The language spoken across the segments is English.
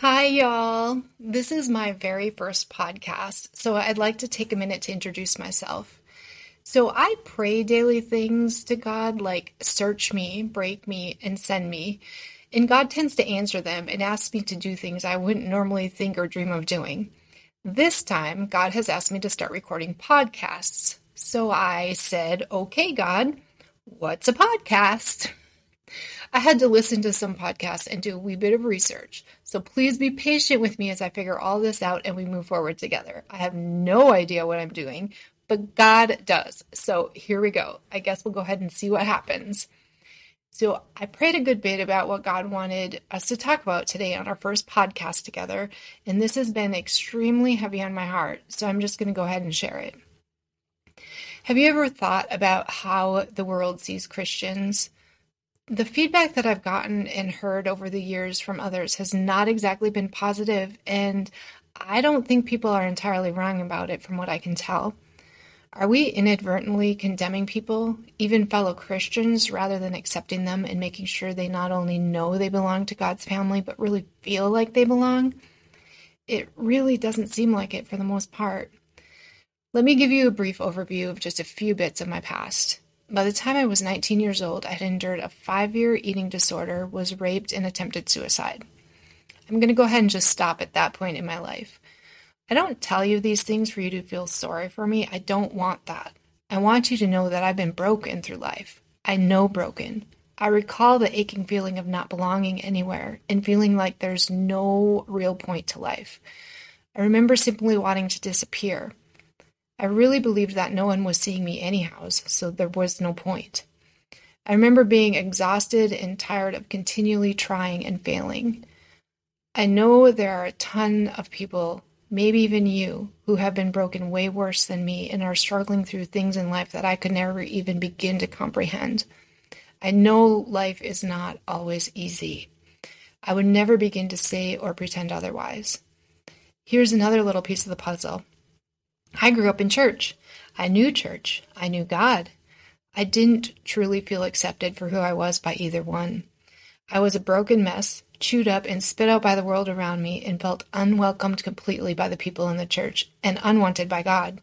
Hi, y'all. This is my very first podcast, so I'd like to take a minute to introduce myself. So, I pray daily things to God like search me, break me, and send me. And God tends to answer them and asks me to do things I wouldn't normally think or dream of doing. This time, God has asked me to start recording podcasts. So I said, Okay, God, what's a podcast? I had to listen to some podcasts and do a wee bit of research. So please be patient with me as I figure all this out and we move forward together. I have no idea what I'm doing, but God does. So here we go. I guess we'll go ahead and see what happens. So I prayed a good bit about what God wanted us to talk about today on our first podcast together, and this has been extremely heavy on my heart. So I'm just going to go ahead and share it. Have you ever thought about how the world sees Christians? The feedback that I've gotten and heard over the years from others has not exactly been positive, and I don't think people are entirely wrong about it from what I can tell. Are we inadvertently condemning people, even fellow Christians, rather than accepting them and making sure they not only know they belong to God's family, but really feel like they belong? It really doesn't seem like it for the most part. Let me give you a brief overview of just a few bits of my past. By the time I was 19 years old, I had endured a five year eating disorder, was raped, and attempted suicide. I'm going to go ahead and just stop at that point in my life. I don't tell you these things for you to feel sorry for me. I don't want that. I want you to know that I've been broken through life. I know broken. I recall the aching feeling of not belonging anywhere and feeling like there's no real point to life. I remember simply wanting to disappear. I really believed that no one was seeing me anyhow, so there was no point. I remember being exhausted and tired of continually trying and failing. I know there are a ton of people, maybe even you, who have been broken way worse than me and are struggling through things in life that I could never even begin to comprehend. I know life is not always easy. I would never begin to say or pretend otherwise. Here's another little piece of the puzzle. I grew up in church. I knew church. I knew God. I didn't truly feel accepted for who I was by either one. I was a broken mess, chewed up and spit out by the world around me, and felt unwelcomed completely by the people in the church and unwanted by God.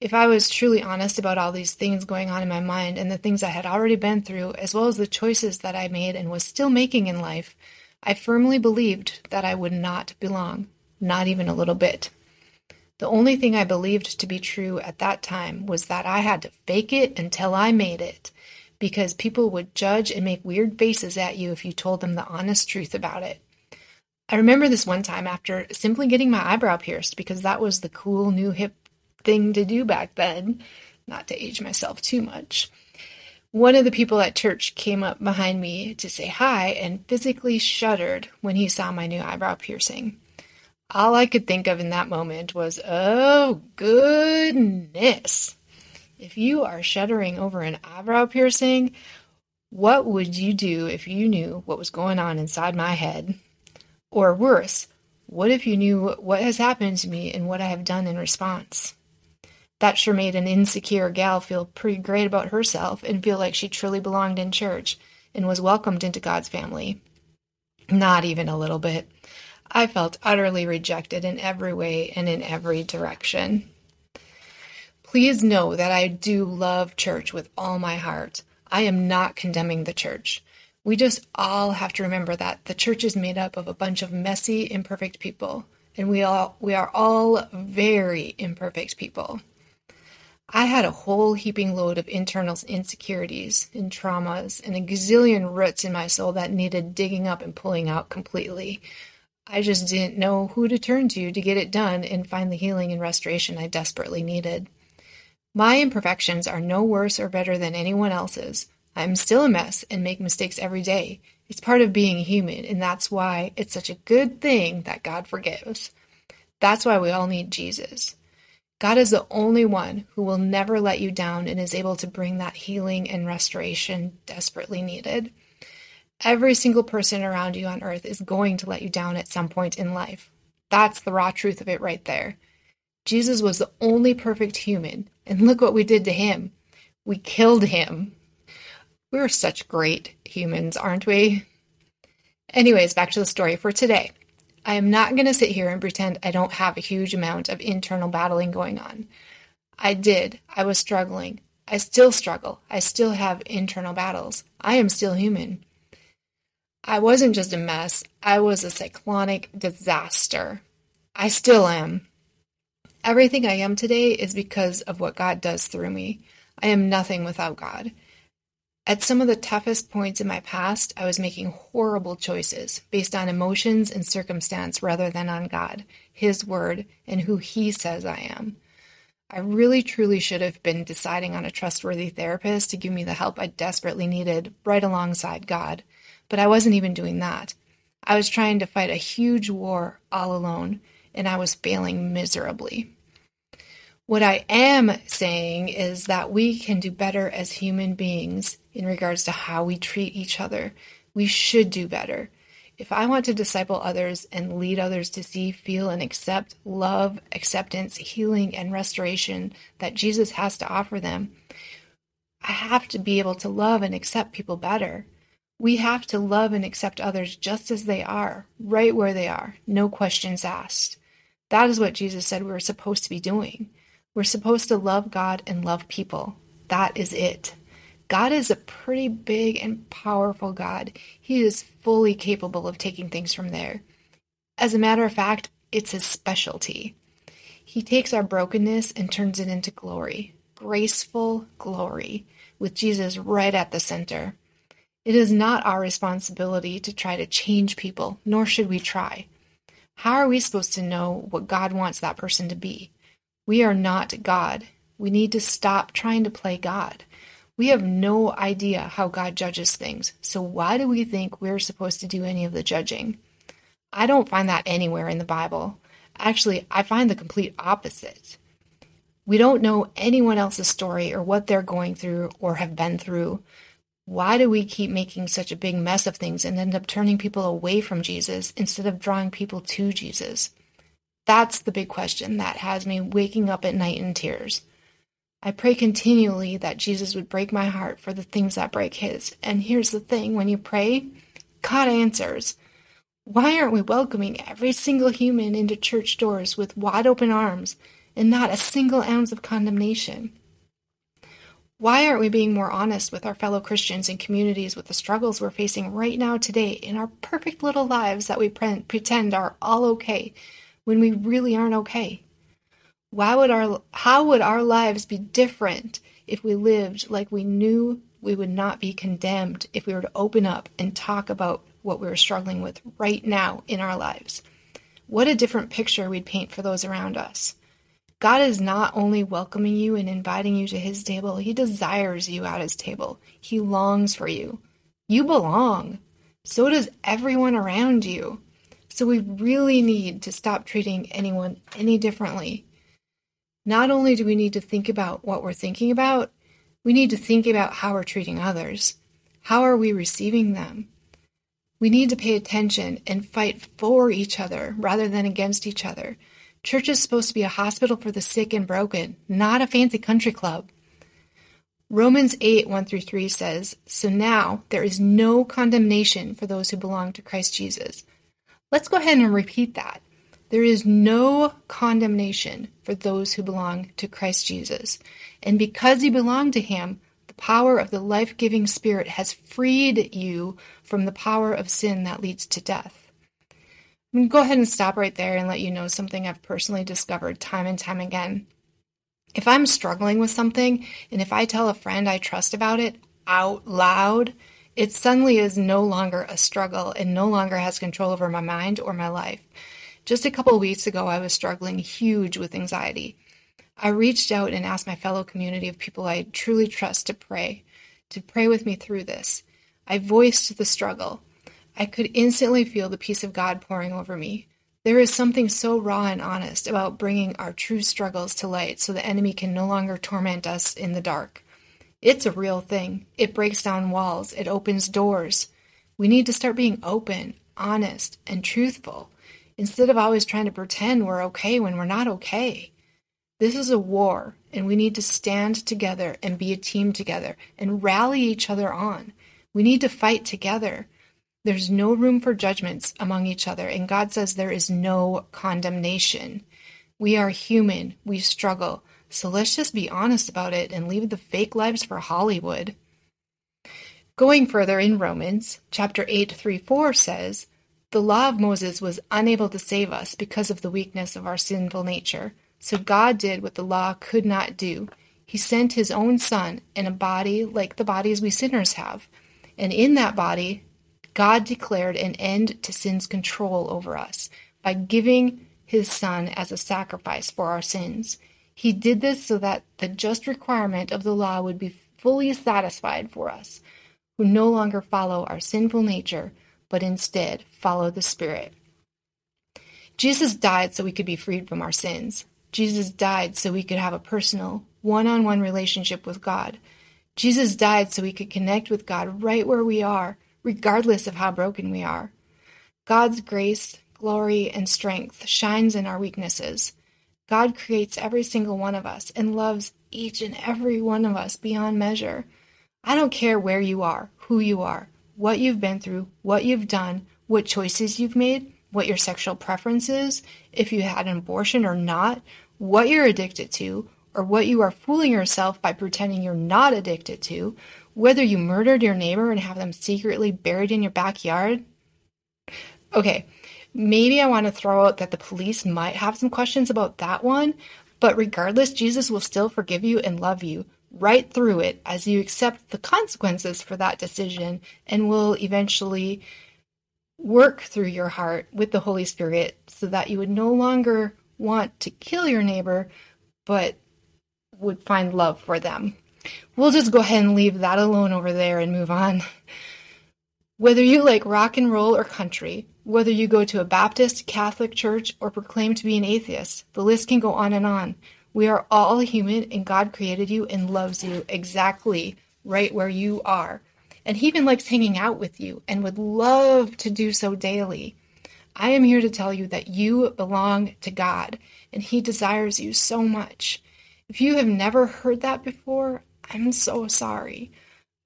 If I was truly honest about all these things going on in my mind and the things I had already been through, as well as the choices that I made and was still making in life, I firmly believed that I would not belong, not even a little bit. The only thing I believed to be true at that time was that I had to fake it until I made it, because people would judge and make weird faces at you if you told them the honest truth about it. I remember this one time after simply getting my eyebrow pierced because that was the cool new hip thing to do back then, not to age myself too much. One of the people at church came up behind me to say hi and physically shuddered when he saw my new eyebrow piercing all I could think of in that moment was, oh, goodness. If you are shuddering over an eyebrow piercing, what would you do if you knew what was going on inside my head? Or worse, what if you knew what has happened to me and what I have done in response? That sure made an insecure gal feel pretty great about herself and feel like she truly belonged in church and was welcomed into God's family. Not even a little bit. I felt utterly rejected in every way and in every direction. Please know that I do love church with all my heart. I am not condemning the church. We just all have to remember that the church is made up of a bunch of messy, imperfect people, and we all we are all very imperfect people. I had a whole heaping load of internal insecurities and traumas and a gazillion roots in my soul that needed digging up and pulling out completely. I just didn't know who to turn to to get it done and find the healing and restoration I desperately needed. My imperfections are no worse or better than anyone else's. I'm still a mess and make mistakes every day. It's part of being human, and that's why it's such a good thing that God forgives. That's why we all need Jesus. God is the only one who will never let you down and is able to bring that healing and restoration desperately needed. Every single person around you on earth is going to let you down at some point in life. That's the raw truth of it right there. Jesus was the only perfect human, and look what we did to him. We killed him. We're such great humans, aren't we? Anyways, back to the story for today. I am not going to sit here and pretend I don't have a huge amount of internal battling going on. I did. I was struggling. I still struggle. I still have internal battles. I am still human. I wasn't just a mess, I was a cyclonic disaster. I still am. Everything I am today is because of what God does through me. I am nothing without God. At some of the toughest points in my past, I was making horrible choices based on emotions and circumstance rather than on God, His Word, and who He says I am. I really truly should have been deciding on a trustworthy therapist to give me the help I desperately needed right alongside God, but I wasn't even doing that. I was trying to fight a huge war all alone, and I was failing miserably. What I am saying is that we can do better as human beings in regards to how we treat each other. We should do better. If I want to disciple others and lead others to see, feel, and accept love, acceptance, healing, and restoration that Jesus has to offer them, I have to be able to love and accept people better. We have to love and accept others just as they are, right where they are, no questions asked. That is what Jesus said we were supposed to be doing. We're supposed to love God and love people. That is it. God is a pretty big and powerful God. He is fully capable of taking things from there. As a matter of fact, it's his specialty. He takes our brokenness and turns it into glory, graceful glory, with Jesus right at the center. It is not our responsibility to try to change people, nor should we try. How are we supposed to know what God wants that person to be? We are not God. We need to stop trying to play God. We have no idea how God judges things, so why do we think we're supposed to do any of the judging? I don't find that anywhere in the Bible. Actually, I find the complete opposite. We don't know anyone else's story or what they're going through or have been through. Why do we keep making such a big mess of things and end up turning people away from Jesus instead of drawing people to Jesus? That's the big question that has me waking up at night in tears. I pray continually that Jesus would break my heart for the things that break his. And here's the thing when you pray, God answers. Why aren't we welcoming every single human into church doors with wide open arms and not a single ounce of condemnation? Why aren't we being more honest with our fellow Christians and communities with the struggles we're facing right now today in our perfect little lives that we pre- pretend are all okay when we really aren't okay? Why would our how would our lives be different if we lived like we knew we would not be condemned if we were to open up and talk about what we were struggling with right now in our lives? What a different picture we'd paint for those around us. God is not only welcoming you and inviting you to his table, he desires you at his table. He longs for you. You belong. So does everyone around you. So we really need to stop treating anyone any differently. Not only do we need to think about what we're thinking about, we need to think about how we're treating others. How are we receiving them? We need to pay attention and fight for each other rather than against each other. Church is supposed to be a hospital for the sick and broken, not a fancy country club. Romans 8 1 through 3 says, So now there is no condemnation for those who belong to Christ Jesus. Let's go ahead and repeat that. There is no condemnation for those who belong to Christ Jesus. And because you belong to Him, the power of the life giving Spirit has freed you from the power of sin that leads to death. I'm going to go ahead and stop right there and let you know something I've personally discovered time and time again. If I'm struggling with something, and if I tell a friend I trust about it out loud, it suddenly is no longer a struggle and no longer has control over my mind or my life. Just a couple weeks ago, I was struggling huge with anxiety. I reached out and asked my fellow community of people I truly trust to pray, to pray with me through this. I voiced the struggle. I could instantly feel the peace of God pouring over me. There is something so raw and honest about bringing our true struggles to light so the enemy can no longer torment us in the dark. It's a real thing. It breaks down walls, it opens doors. We need to start being open, honest, and truthful instead of always trying to pretend we're okay when we're not okay. This is a war, and we need to stand together and be a team together and rally each other on. We need to fight together. There's no room for judgments among each other, and God says there is no condemnation. We are human, we struggle, so let's just be honest about it and leave the fake lives for Hollywood. Going further in Romans, chapter 8, 3 4 says, The law of Moses was unable to save us because of the weakness of our sinful nature. So God did what the law could not do. He sent his own Son in a body like the bodies we sinners have. And in that body, God declared an end to sin's control over us by giving his Son as a sacrifice for our sins. He did this so that the just requirement of the law would be fully satisfied for us, who no longer follow our sinful nature, but instead follow the Spirit. Jesus died so we could be freed from our sins. Jesus died so we could have a personal, one on one relationship with God. Jesus died so we could connect with God right where we are, regardless of how broken we are. God's grace, glory, and strength shines in our weaknesses. God creates every single one of us and loves each and every one of us beyond measure. I don't care where you are, who you are, what you've been through, what you've done, what choices you've made, what your sexual preference is, if you had an abortion or not, what you're addicted to, or what you are fooling yourself by pretending you're not addicted to, whether you murdered your neighbor and have them secretly buried in your backyard. Okay, maybe I want to throw out that the police might have some questions about that one, but regardless, Jesus will still forgive you and love you right through it as you accept the consequences for that decision and will eventually work through your heart with the Holy Spirit so that you would no longer want to kill your neighbor, but would find love for them. We'll just go ahead and leave that alone over there and move on. Whether you like rock and roll or country, whether you go to a Baptist, Catholic church, or proclaim to be an atheist, the list can go on and on. We are all human, and God created you and loves you exactly right where you are. And He even likes hanging out with you and would love to do so daily. I am here to tell you that you belong to God, and He desires you so much. If you have never heard that before, I'm so sorry.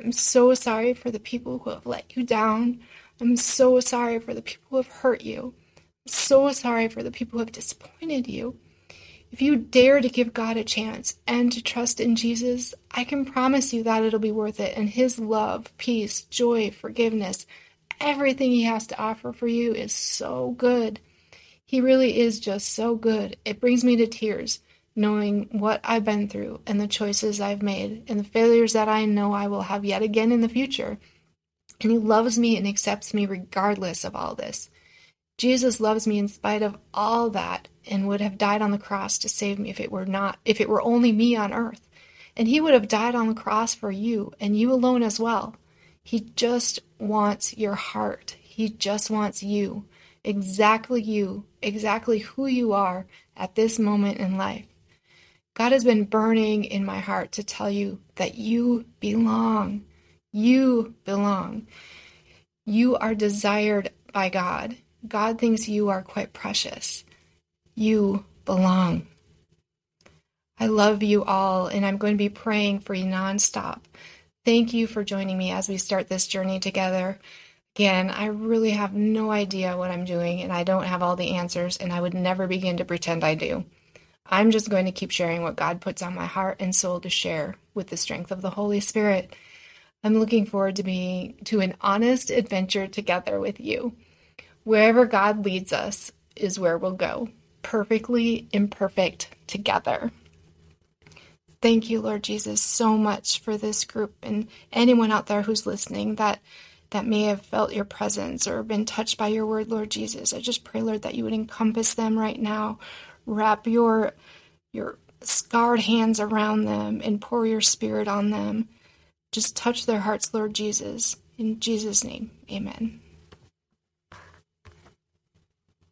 I'm so sorry for the people who have let you down. I'm so sorry for the people who have hurt you. I'm so sorry for the people who have disappointed you. If you dare to give God a chance and to trust in Jesus, I can promise you that it'll be worth it. And His love, peace, joy, forgiveness, everything He has to offer for you is so good. He really is just so good. It brings me to tears knowing what I've been through and the choices I've made and the failures that I know I will have yet again in the future. And He loves me and accepts me regardless of all this. Jesus loves me in spite of all that and would have died on the cross to save me if it were not if it were only me on earth. And he would have died on the cross for you and you alone as well. He just wants your heart. He just wants you. Exactly you, exactly who you are at this moment in life. God has been burning in my heart to tell you that you belong. You belong. You are desired by God. God thinks you are quite precious. You belong. I love you all, and I'm going to be praying for you nonstop. Thank you for joining me as we start this journey together. Again, I really have no idea what I'm doing, and I don't have all the answers, and I would never begin to pretend I do. I'm just going to keep sharing what God puts on my heart and soul to share with the strength of the Holy Spirit. I'm looking forward to being to an honest adventure together with you. Wherever God leads us is where we'll go, perfectly imperfect together. Thank you, Lord Jesus, so much for this group and anyone out there who's listening that that may have felt your presence or been touched by your word, Lord Jesus. I just pray, Lord, that you would encompass them right now, Wrap your your scarred hands around them and pour your spirit on them. Just touch their hearts, Lord Jesus. In Jesus' name, amen.